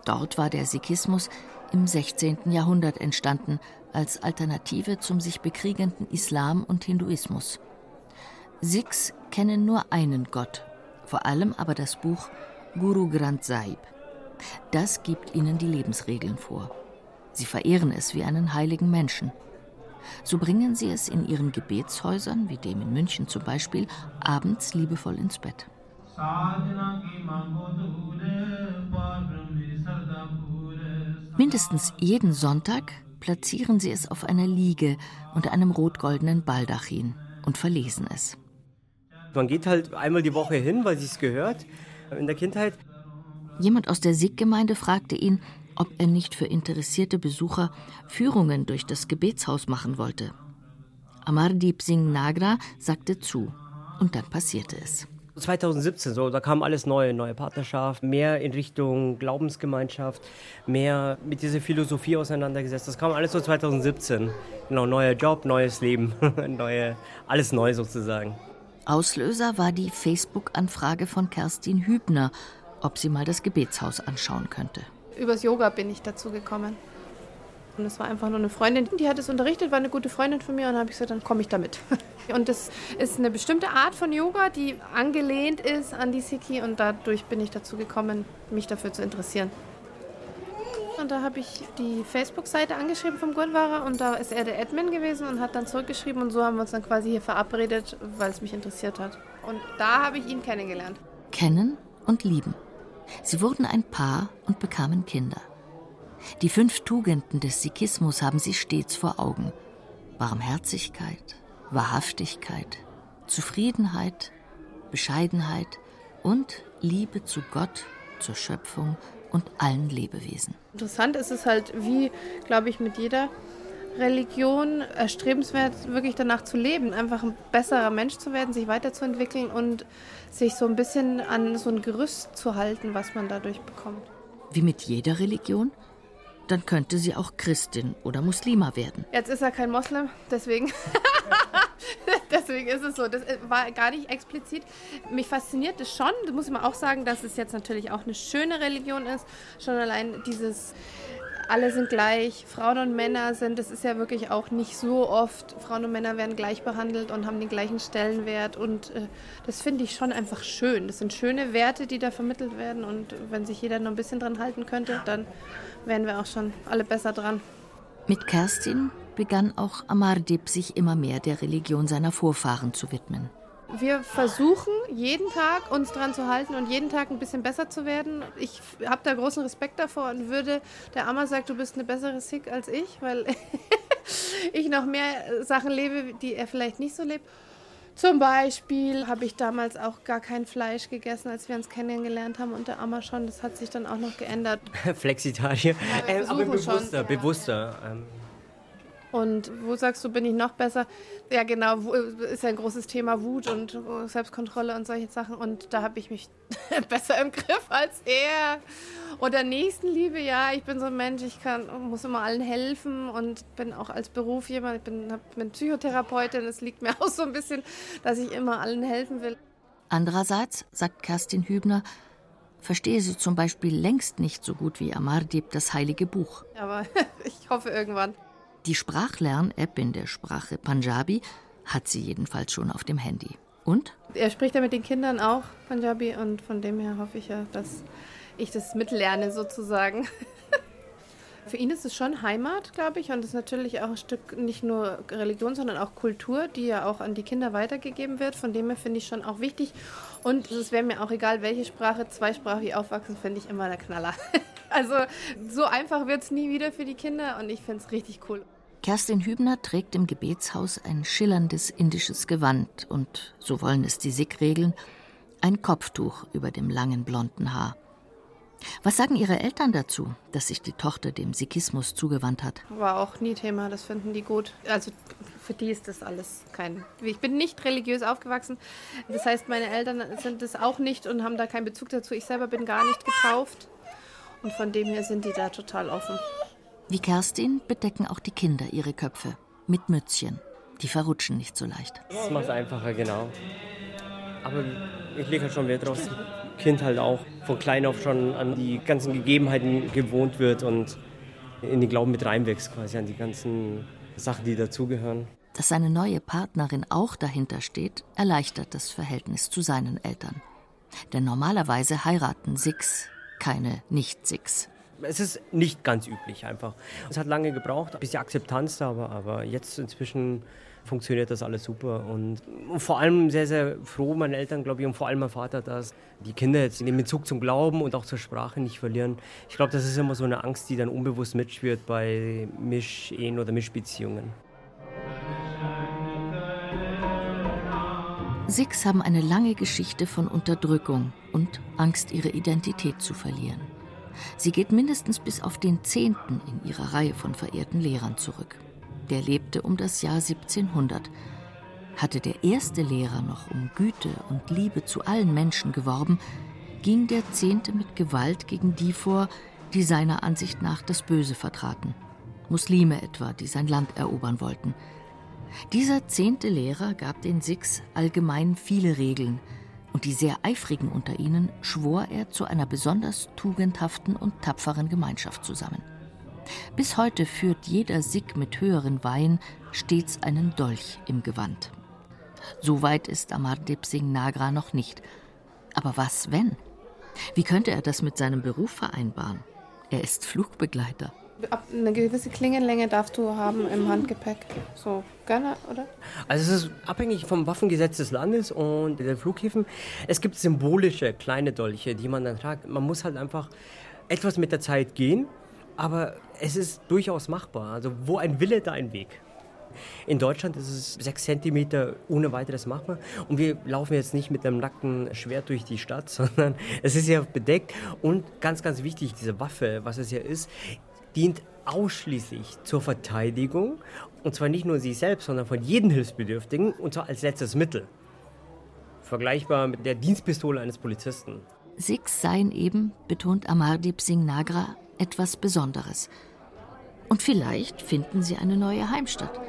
Dort war der Sikhismus im 16. Jahrhundert entstanden als Alternative zum sich bekriegenden Islam und Hinduismus. Sikhs kennen nur einen Gott, vor allem aber das Buch Guru Granth Sahib. Das gibt ihnen die Lebensregeln vor. Sie verehren es wie einen heiligen Menschen. So bringen sie es in ihren Gebetshäusern, wie dem in München zum Beispiel, abends liebevoll ins Bett. Mindestens jeden Sonntag platzieren sie es auf einer Liege unter einem rot-goldenen Baldachin und verlesen es. Man geht halt einmal die Woche hin, weil sie es gehört in der Kindheit. Jemand aus der Sikh-Gemeinde fragte ihn, ob er nicht für interessierte Besucher Führungen durch das Gebetshaus machen wollte. Amardeep Singh Nagra sagte zu und dann passierte es. 2017 so, da kam alles neu, neue Partnerschaft, mehr in Richtung Glaubensgemeinschaft, mehr mit dieser Philosophie auseinandergesetzt. Das kam alles so 2017. Genau, neuer Job, neues Leben, neue, alles neu sozusagen. Auslöser war die Facebook-Anfrage von Kerstin Hübner, ob sie mal das Gebetshaus anschauen könnte übers Yoga bin ich dazu gekommen. Und es war einfach nur eine Freundin, die hat es unterrichtet, war eine gute Freundin von mir und habe ich gesagt, dann komme ich damit. Und das ist eine bestimmte Art von Yoga, die angelehnt ist an die Sikhi und dadurch bin ich dazu gekommen, mich dafür zu interessieren. Und da habe ich die Facebook-Seite angeschrieben vom Gurdwara und da ist er der Admin gewesen und hat dann zurückgeschrieben und so haben wir uns dann quasi hier verabredet, weil es mich interessiert hat. Und da habe ich ihn kennengelernt. Kennen und lieben. Sie wurden ein Paar und bekamen Kinder. Die fünf Tugenden des Sikhismus haben sie stets vor Augen. Barmherzigkeit, Wahrhaftigkeit, Zufriedenheit, Bescheidenheit und Liebe zu Gott, zur Schöpfung und allen Lebewesen. Interessant ist es halt, wie, glaube ich, mit jeder Religion erstrebenswert, wirklich danach zu leben, einfach ein besserer Mensch zu werden, sich weiterzuentwickeln und sich so ein bisschen an so ein Gerüst zu halten, was man dadurch bekommt. Wie mit jeder Religion? Dann könnte sie auch Christin oder Muslima werden. Jetzt ist er kein Moslem, deswegen. Deswegen ist es so. Das äh, war gar nicht explizit. Mich fasziniert es schon. Das muss ich mal auch sagen, dass es jetzt natürlich auch eine schöne Religion ist. Schon allein dieses alle sind gleich, Frauen und Männer sind, das ist ja wirklich auch nicht so oft, Frauen und Männer werden gleich behandelt und haben den gleichen Stellenwert und äh, das finde ich schon einfach schön. Das sind schöne Werte, die da vermittelt werden und wenn sich jeder noch ein bisschen dran halten könnte, dann wären wir auch schon alle besser dran. Mit Kerstin begann auch Amardip sich immer mehr der Religion seiner Vorfahren zu widmen. Wir versuchen jeden Tag uns dran zu halten und jeden Tag ein bisschen besser zu werden. Ich habe da großen Respekt davor und würde, der Amma sagt, du bist eine bessere Sikh als ich, weil ich noch mehr Sachen lebe, die er vielleicht nicht so lebt. Zum Beispiel habe ich damals auch gar kein Fleisch gegessen, als wir uns kennengelernt haben und der Amma schon. Das hat sich dann auch noch geändert. Flexitarier. Ja, äh, aber bewusster, schon, bewusster. Ja. Ähm, und wo sagst du, bin ich noch besser? Ja, genau, ist ja ein großes Thema Wut und Selbstkontrolle und solche Sachen. Und da habe ich mich besser im Griff als er. Oder Nächstenliebe, ja, ich bin so ein Mensch, ich kann, muss immer allen helfen und bin auch als Beruf jemand, ich bin, bin Psychotherapeutin, es liegt mir auch so ein bisschen, dass ich immer allen helfen will. Andererseits, sagt Kerstin Hübner, verstehe sie zum Beispiel längst nicht so gut wie Amardib das Heilige Buch. Aber ich hoffe irgendwann. Die Sprachlern-App in der Sprache Punjabi hat sie jedenfalls schon auf dem Handy. Und? Er spricht ja mit den Kindern auch Punjabi und von dem her hoffe ich ja, dass ich das mitlerne sozusagen. Für ihn ist es schon Heimat, glaube ich, und es ist natürlich auch ein Stück nicht nur Religion, sondern auch Kultur, die ja auch an die Kinder weitergegeben wird. Von dem her finde ich schon auch wichtig. Und es wäre mir auch egal, welche Sprache, zweisprachig aufwachsen, finde ich immer der Knaller. Also so einfach wird es nie wieder für die Kinder und ich finde es richtig cool. Kerstin Hübner trägt im Gebetshaus ein schillerndes indisches Gewand und, so wollen es die Sikh-Regeln, ein Kopftuch über dem langen blonden Haar. Was sagen Ihre Eltern dazu, dass sich die Tochter dem Sikhismus zugewandt hat? War auch nie Thema, das finden die gut. Also für die ist das alles kein. Ich bin nicht religiös aufgewachsen. Das heißt, meine Eltern sind das auch nicht und haben da keinen Bezug dazu. Ich selber bin gar nicht getauft. Und von dem her sind die da total offen. Wie Kerstin bedecken auch die Kinder ihre Köpfe mit Mützchen. Die verrutschen nicht so leicht. Das macht es einfacher, genau. Aber ich lege halt schon Wert drauf, dass das Kind halt auch von klein auf schon an die ganzen Gegebenheiten gewohnt wird und in den Glauben mit reinwächst, quasi an die ganzen Sachen, die dazugehören. Dass seine neue Partnerin auch dahinter steht, erleichtert das Verhältnis zu seinen Eltern. Denn normalerweise heiraten Six keine Nicht-Sikhs. Es ist nicht ganz üblich einfach. Es hat lange gebraucht, bis die Akzeptanz da war, aber jetzt inzwischen funktioniert das alles super und vor allem sehr, sehr froh, meine Eltern, glaube ich, und vor allem mein Vater, dass die Kinder jetzt den Bezug zum Glauben und auch zur Sprache nicht verlieren. Ich glaube, das ist immer so eine Angst, die dann unbewusst mitschwirrt bei Mischehen oder Mischbeziehungen. Sikhs haben eine lange Geschichte von Unterdrückung und Angst, ihre Identität zu verlieren. Sie geht mindestens bis auf den zehnten in ihrer Reihe von verehrten Lehrern zurück. Der lebte um das Jahr 1700. Hatte der erste Lehrer noch um Güte und Liebe zu allen Menschen geworben, ging der zehnte mit Gewalt gegen die vor, die seiner Ansicht nach das Böse vertraten. Muslime etwa, die sein Land erobern wollten – dieser zehnte Lehrer gab den Sikhs allgemein viele Regeln, und die sehr eifrigen unter ihnen schwor er zu einer besonders tugendhaften und tapferen Gemeinschaft zusammen. Bis heute führt jeder Sikh mit höheren Weihen stets einen Dolch im Gewand. So weit ist Amardip Singh Nagra noch nicht. Aber was wenn? Wie könnte er das mit seinem Beruf vereinbaren? Er ist Flugbegleiter. Ab eine gewisse Klingenlänge darfst du haben im Handgepäck. So, gerne, oder? Also es ist abhängig vom Waffengesetz des Landes und der Flughäfen. Es gibt symbolische kleine Dolche, die man dann tragt. Man muss halt einfach etwas mit der Zeit gehen, aber es ist durchaus machbar. Also wo ein Wille, da ein Weg. In Deutschland ist es sechs Zentimeter ohne weiteres machbar. Und wir laufen jetzt nicht mit einem nackten Schwert durch die Stadt, sondern es ist ja bedeckt. Und ganz, ganz wichtig, diese Waffe, was es ja ist, dient ausschließlich zur Verteidigung. Und zwar nicht nur sie selbst, sondern von jedem Hilfsbedürftigen. Und zwar als letztes Mittel. Vergleichbar mit der Dienstpistole eines Polizisten. Sikhs seien eben, betont Amardeep Singh Nagra, etwas Besonderes. Und vielleicht finden sie eine neue Heimstatt.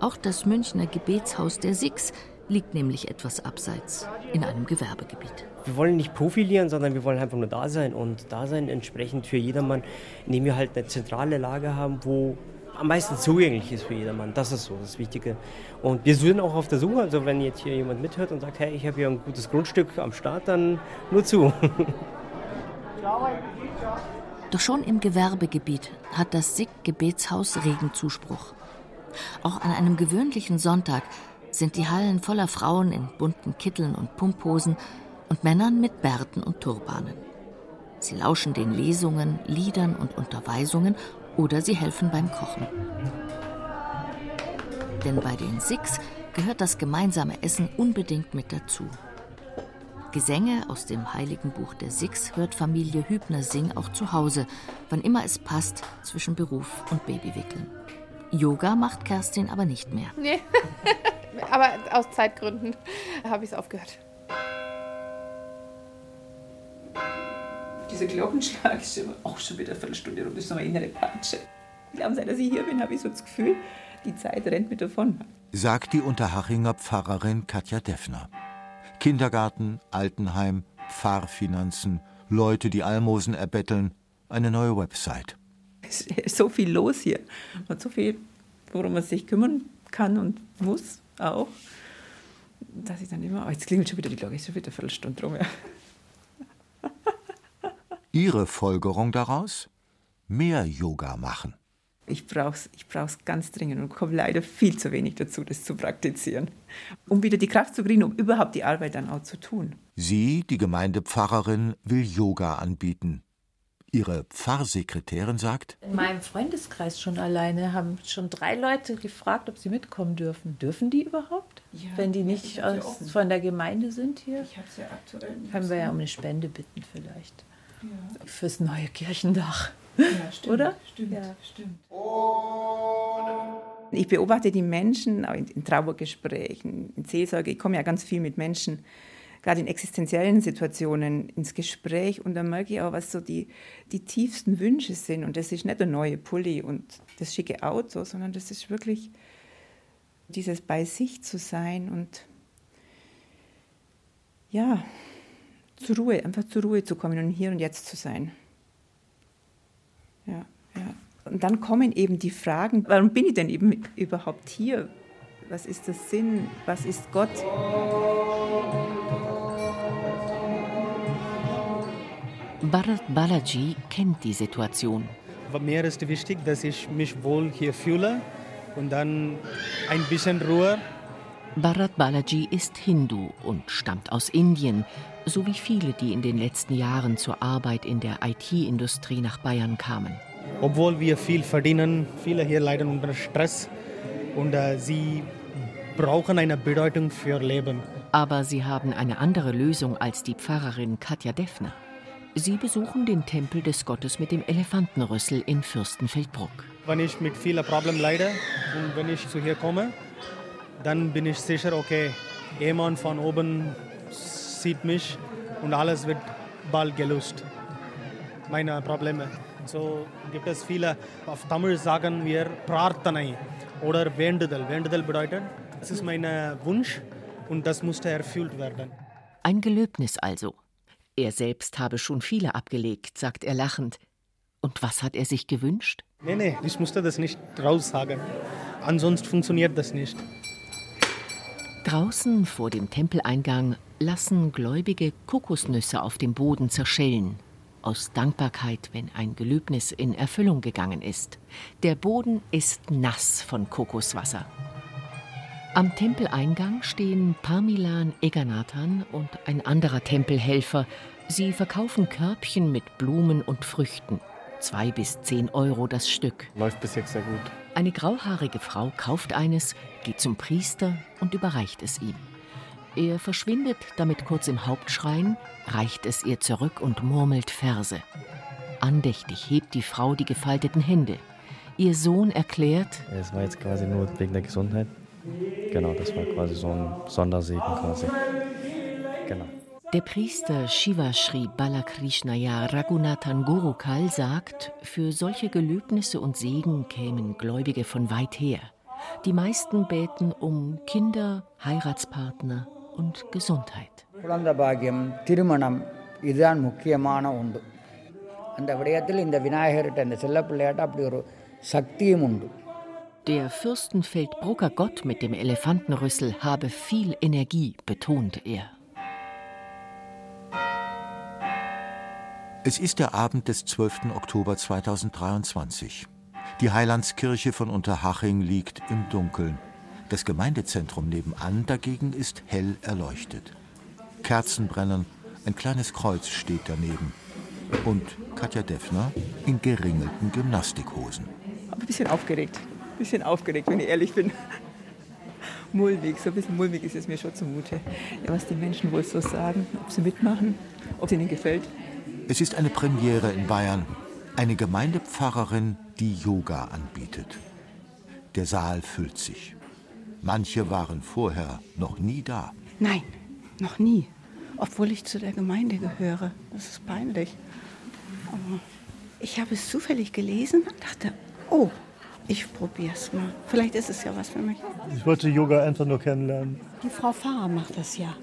Auch das Münchner Gebetshaus der Sikhs liegt nämlich etwas abseits, in einem Gewerbegebiet. Wir wollen nicht profilieren, sondern wir wollen einfach nur da sein und da sein entsprechend für jedermann, indem wir halt eine zentrale Lage haben, wo am meisten zugänglich ist für jedermann. Das ist so das Wichtige. Und wir sind auch auf der Suche. Also wenn jetzt hier jemand mithört und sagt, hey, ich habe hier ein gutes Grundstück am Start, dann nur zu. Doch schon im Gewerbegebiet hat das Sikh-Gebetshaus regen Zuspruch. Auch an einem gewöhnlichen Sonntag sind die Hallen voller Frauen in bunten Kitteln und Pumphosen und Männern mit Bärten und Turbanen. Sie lauschen den Lesungen, Liedern und Unterweisungen oder sie helfen beim Kochen. Denn bei den Sikhs gehört das gemeinsame Essen unbedingt mit dazu. Gesänge aus dem heiligen Buch der Sikhs hört Familie Hübner Singh auch zu Hause, wann immer es passt zwischen Beruf und Babywickeln. Yoga macht Kerstin aber nicht mehr. Nee, aber aus Zeitgründen habe ich es aufgehört. Dieser Glockenschlag ist auch schon wieder eine Viertelstunde rum, das ist noch eine innere Patsche. Glauben Sie, dass ich hier bin, habe ich so das Gefühl, die Zeit rennt mir davon. Sagt die Unterhachinger Pfarrerin Katja Deffner. Kindergarten, Altenheim, Pfarrfinanzen, Leute, die Almosen erbetteln, eine neue Website. Es ist so viel los hier und so viel, worum man sich kümmern kann und muss auch, dass ich dann immer, oh, jetzt klingelt schon wieder die Glocke, ist schon wieder eine Viertelstunde rum. Ja. Ihre Folgerung daraus? Mehr Yoga machen. Ich brauche es ich brauch's ganz dringend und komme leider viel zu wenig dazu, das zu praktizieren. Um wieder die Kraft zu kriegen, um überhaupt die Arbeit dann auch zu tun. Sie, die Gemeindepfarrerin, will Yoga anbieten. Ihre Pfarrsekretärin sagt, In meinem Freundeskreis schon alleine haben schon drei Leute gefragt, ob sie mitkommen dürfen. Dürfen die überhaupt? Ja, Wenn die nicht aus, von der Gemeinde sind hier? Ich habe es ja aktuell nicht. Können wir ja um eine Spende bitten vielleicht. Ja. Fürs neue Kirchendach. Ja, stimmt, Oder? Stimmt, Ja. stimmt. Ich beobachte die Menschen auch in, in Trauergesprächen, in Seelsorge. Ich komme ja ganz viel mit Menschen, gerade in existenziellen Situationen, ins Gespräch. Und dann merke ich auch, was so die, die tiefsten Wünsche sind. Und das ist nicht der neue Pulli und das schicke Auto, sondern das ist wirklich dieses bei sich zu sein und ja, zur Ruhe, einfach zur Ruhe zu kommen und hier und jetzt zu sein. Ja, ja. Und dann kommen eben die Fragen, warum bin ich denn eben überhaupt hier? Was ist der Sinn? Was ist Gott? Bharat Balaji kennt die Situation. Mir ist wichtig, dass ich mich wohl hier fühle und dann ein bisschen Ruhe. Bharat Balaji ist Hindu und stammt aus Indien, so wie viele, die in den letzten Jahren zur Arbeit in der IT-Industrie nach Bayern kamen. Obwohl wir viel verdienen, viele hier leiden unter Stress und äh, sie brauchen eine Bedeutung für Leben. Aber sie haben eine andere Lösung als die Pfarrerin Katja Deffner. Sie besuchen den Tempel des Gottes mit dem Elefantenrüssel in Fürstenfeldbruck. Wenn ich mit vielen Problemen leide und wenn ich zu hier komme, dann bin ich sicher, okay, jemand von oben sieht mich und alles wird bald gelöst. Meine Probleme. So gibt es viele, auf Tamil sagen wir Prarthanai oder Wendudel. Wendudel bedeutet, das ist mein Wunsch und das musste erfüllt werden. Ein Gelöbnis also. Er selbst habe schon viele abgelegt, sagt er lachend. Und was hat er sich gewünscht? Nee, nee, ich musste das nicht raussagen. Ansonsten funktioniert das nicht. Draußen vor dem Tempeleingang lassen Gläubige Kokosnüsse auf dem Boden zerschellen. Aus Dankbarkeit, wenn ein Gelöbnis in Erfüllung gegangen ist. Der Boden ist nass von Kokoswasser. Am Tempeleingang stehen Parmilan Eganathan und ein anderer Tempelhelfer. Sie verkaufen Körbchen mit Blumen und Früchten. Zwei bis zehn Euro das Stück. Läuft bis jetzt sehr gut. Eine grauhaarige Frau kauft eines, geht zum Priester und überreicht es ihm. Er verschwindet damit kurz im Hauptschrein, reicht es ihr zurück und murmelt Verse. Andächtig hebt die Frau die gefalteten Hände. Ihr Sohn erklärt: Es war jetzt quasi nur wegen der Gesundheit. Genau, das war quasi so ein Sondersegen quasi. Genau. Der Priester Shivashri Balakrishnaya Raghunathan Gurukal sagt, für solche Gelöbnisse und Segen kämen Gläubige von weit her. Die meisten beten um Kinder, Heiratspartner und Gesundheit. இதுதான் முக்கியமான உண்டு அந்த விடயத்தில் இந்த விநாயகர்கிட்ட இந்த செல்லப்பிள்ளையாட்ட அப்படி ஒரு சக்தியும் உண்டு der Fürstenfeldbrucker Gott mit dem Elefantenrüssel habe viel Energie, betont er. Es ist der Abend des 12. Oktober 2023. Die Heilandskirche von Unterhaching liegt im Dunkeln. Das Gemeindezentrum nebenan dagegen ist hell erleuchtet. Kerzen brennen, ein kleines Kreuz steht daneben. Und Katja Deffner in geringelten Gymnastikhosen. Ein bisschen aufgeregt. Ein bisschen aufgeregt, wenn ich ehrlich bin. Mulmig, so ein bisschen mulmig ist es mir schon zumute. Ja, was die Menschen wohl so sagen, ob sie mitmachen, ob es ihnen gefällt. Es ist eine Premiere in Bayern. Eine Gemeindepfarrerin, die Yoga anbietet. Der Saal füllt sich. Manche waren vorher noch nie da. Nein, noch nie obwohl ich zu der Gemeinde gehöre. Das ist peinlich. Aber ich habe es zufällig gelesen und dachte, oh, ich probiere es mal. Vielleicht ist es ja was für mich. Ich wollte Yoga einfach nur kennenlernen. Die Frau Pfarrer macht das ja.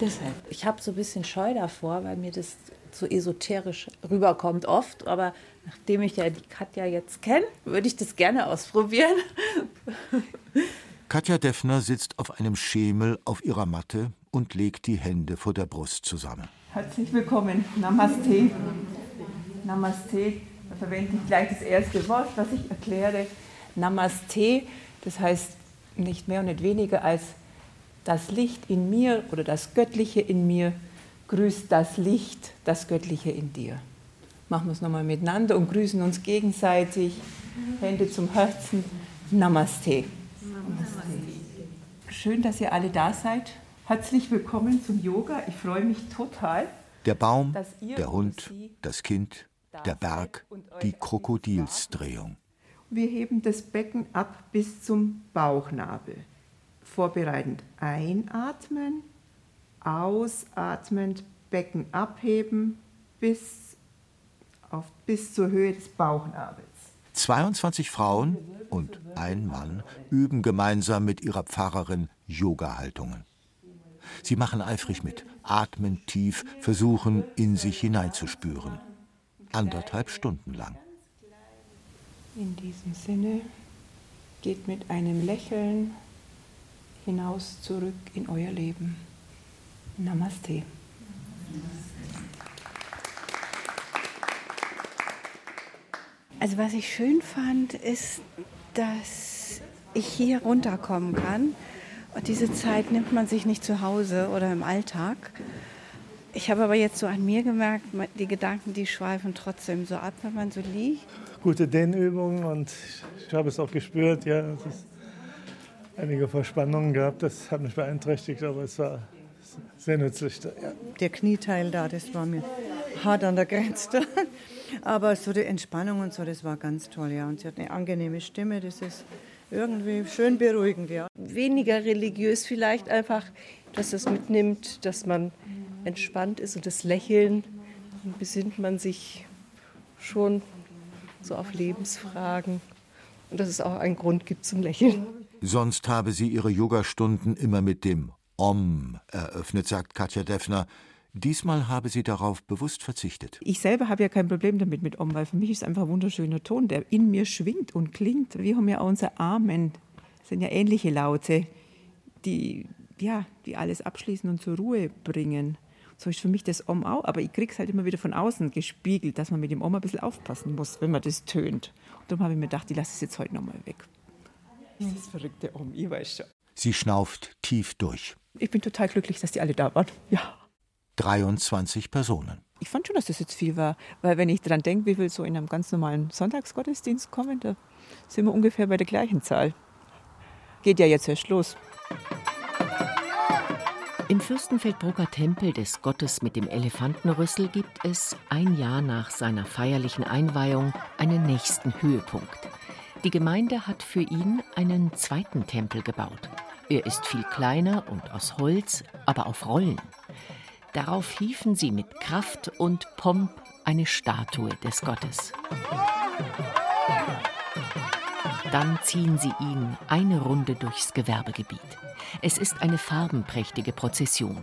Deshalb. Ich habe so ein bisschen Scheu davor, weil mir das so esoterisch rüberkommt oft. Aber nachdem ich ja die Katja jetzt kenne, würde ich das gerne ausprobieren. Katja Deffner sitzt auf einem Schemel auf ihrer Matte und legt die Hände vor der Brust zusammen. Herzlich willkommen. Namaste. Namaste. Verwende ich gleich das erste Wort, was ich erkläre. Namaste, das heißt nicht mehr und nicht weniger als das Licht in mir oder das Göttliche in mir grüßt das Licht, das Göttliche in dir. Machen wir es nochmal miteinander und grüßen uns gegenseitig. Hände zum Herzen. Namaste. Namaste. Schön, dass ihr alle da seid. Herzlich willkommen zum Yoga. Ich freue mich total. Der Baum, der Hund, das Kind, der Berg, die Krokodilsdrehung. Wir heben das Becken ab bis zum Bauchnabel. Vorbereitend einatmen, ausatmend Becken abheben bis, auf, bis zur Höhe des Bauchnabels. 22 Frauen und ein Mann üben gemeinsam mit ihrer Pfarrerin Yoga-Haltungen. Sie machen eifrig mit, atmen tief, versuchen in sich hineinzuspüren. Anderthalb Stunden lang. In diesem Sinne geht mit einem Lächeln hinaus zurück in euer Leben. Namaste. Also was ich schön fand, ist, dass ich hier runterkommen kann und diese Zeit nimmt man sich nicht zu Hause oder im Alltag. Ich habe aber jetzt so an mir gemerkt, die Gedanken, die schweifen trotzdem so ab, wenn man so liegt. Gute Dehnübungen und ich habe es auch gespürt, ja, es ist einige Verspannungen gehabt, das hat mich beeinträchtigt, aber es war sehr nützlich. Ja. Der Knieteil da, das war mir hart an der Grenze. Aber so die Entspannung und so, das war ganz toll, ja. Und sie hat eine angenehme Stimme, das ist irgendwie schön beruhigend, ja. Weniger religiös vielleicht einfach, dass es mitnimmt, dass man entspannt ist und das Lächeln, dann besinnt man sich schon so auf Lebensfragen und dass es auch einen Grund gibt zum Lächeln. Sonst habe sie ihre Yogastunden immer mit dem Om eröffnet, sagt Katja Deffner. Diesmal habe sie darauf bewusst verzichtet. Ich selber habe ja kein Problem damit mit Om, weil für mich ist es einfach ein wunderschöner Ton, der in mir schwingt und klingt. Wir haben ja auch unser Amen. Das sind ja ähnliche Laute, die, ja, die alles abschließen und zur Ruhe bringen. So ist für mich das Om auch, aber ich kriege es halt immer wieder von außen gespiegelt, dass man mit dem Om ein bisschen aufpassen muss, wenn man das tönt. Und darum habe ich mir gedacht, ich lasse es jetzt heute nochmal weg. Das ist das verrückte Om, ich weiß schon. Sie schnauft tief durch. Ich bin total glücklich, dass die alle da waren. Ja. 23 Personen. Ich fand schon, dass das jetzt viel war, weil wenn ich daran denke, wie viel so in einem ganz normalen Sonntagsgottesdienst kommen, da sind wir ungefähr bei der gleichen Zahl. Geht ja jetzt erst los. Im Fürstenfeldbrucker Tempel des Gottes mit dem Elefantenrüssel gibt es ein Jahr nach seiner feierlichen Einweihung einen nächsten Höhepunkt. Die Gemeinde hat für ihn einen zweiten Tempel gebaut. Er ist viel kleiner und aus Holz, aber auf Rollen. Darauf hieven sie mit Kraft und Pomp eine Statue des Gottes. Dann ziehen sie ihn eine Runde durchs Gewerbegebiet. Es ist eine farbenprächtige Prozession.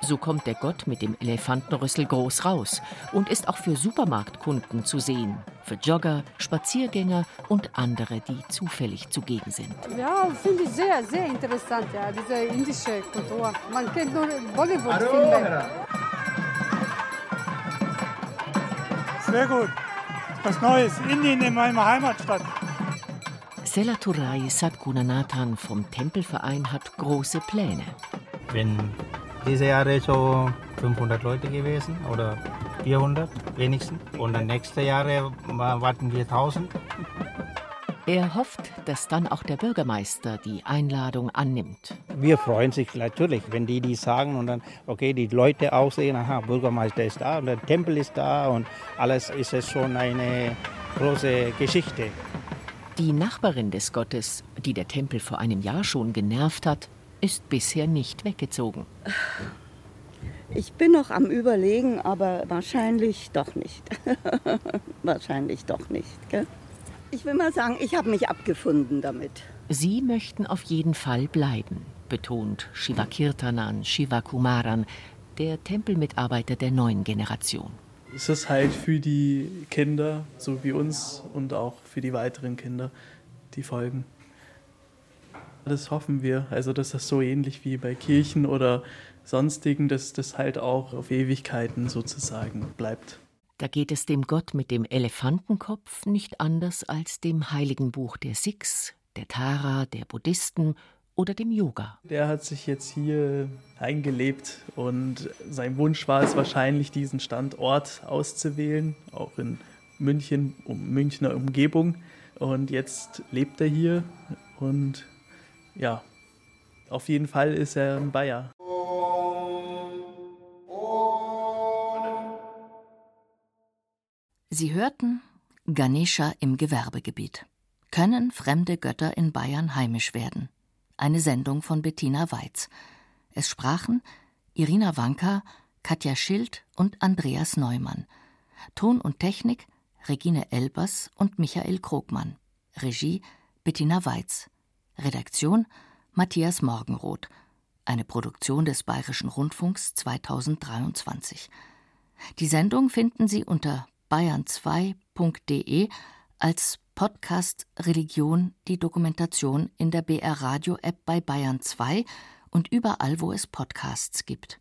So kommt der Gott mit dem Elefantenrüssel groß raus und ist auch für Supermarktkunden zu sehen, für Jogger, Spaziergänger und andere, die zufällig zugegen sind. Ja, finde ich sehr, sehr interessant, ja, diese indische Kultur. Man kennt nur Bollywood-Filme. Sehr gut. Was Neues. Indien in meiner Heimatstadt. Selaturai Sadgunanathan vom Tempelverein hat große Pläne. Wenn diese Jahre so 500 Leute gewesen oder 400 wenigstens. Und dann nächste Jahre warten wir 1000. Er hofft, dass dann auch der Bürgermeister die Einladung annimmt. Wir freuen sich natürlich, wenn die die sagen und dann, okay, die Leute auch sehen, aha, Bürgermeister ist da und der Tempel ist da und alles ist es schon eine große Geschichte. Die Nachbarin des Gottes, die der Tempel vor einem Jahr schon genervt hat, ist bisher nicht weggezogen. Ich bin noch am Überlegen, aber wahrscheinlich doch nicht. wahrscheinlich doch nicht. Gell? Ich will mal sagen, ich habe mich abgefunden damit. Sie möchten auf jeden Fall bleiben, betont Shivakirtanan Shivakumaran, der Tempelmitarbeiter der neuen Generation. Es ist halt für die Kinder, so wie uns und auch für die weiteren Kinder, die folgen. Das hoffen wir. Also, dass das so ähnlich wie bei Kirchen oder sonstigen, dass das halt auch auf Ewigkeiten sozusagen bleibt. Da geht es dem Gott mit dem Elefantenkopf nicht anders als dem heiligen Buch der Sikhs, der Tara, der Buddhisten oder dem Yoga. Der hat sich jetzt hier eingelebt und sein Wunsch war es wahrscheinlich, diesen Standort auszuwählen, auch in München, um Münchner Umgebung. Und jetzt lebt er hier und ja, auf jeden Fall ist er ein Bayer. Sie hörten Ganesha im Gewerbegebiet. Können fremde Götter in Bayern heimisch werden? Eine Sendung von Bettina Weiz. Es sprachen Irina Wanka, Katja Schild und Andreas Neumann. Ton und Technik Regine Elbers und Michael Krogmann. Regie Bettina Weiz. Redaktion Matthias Morgenroth. Eine Produktion des Bayerischen Rundfunks 2023. Die Sendung finden Sie unter bayern2.de als Podcast Religion die Dokumentation in der BR Radio App bei Bayern 2 und überall, wo es Podcasts gibt.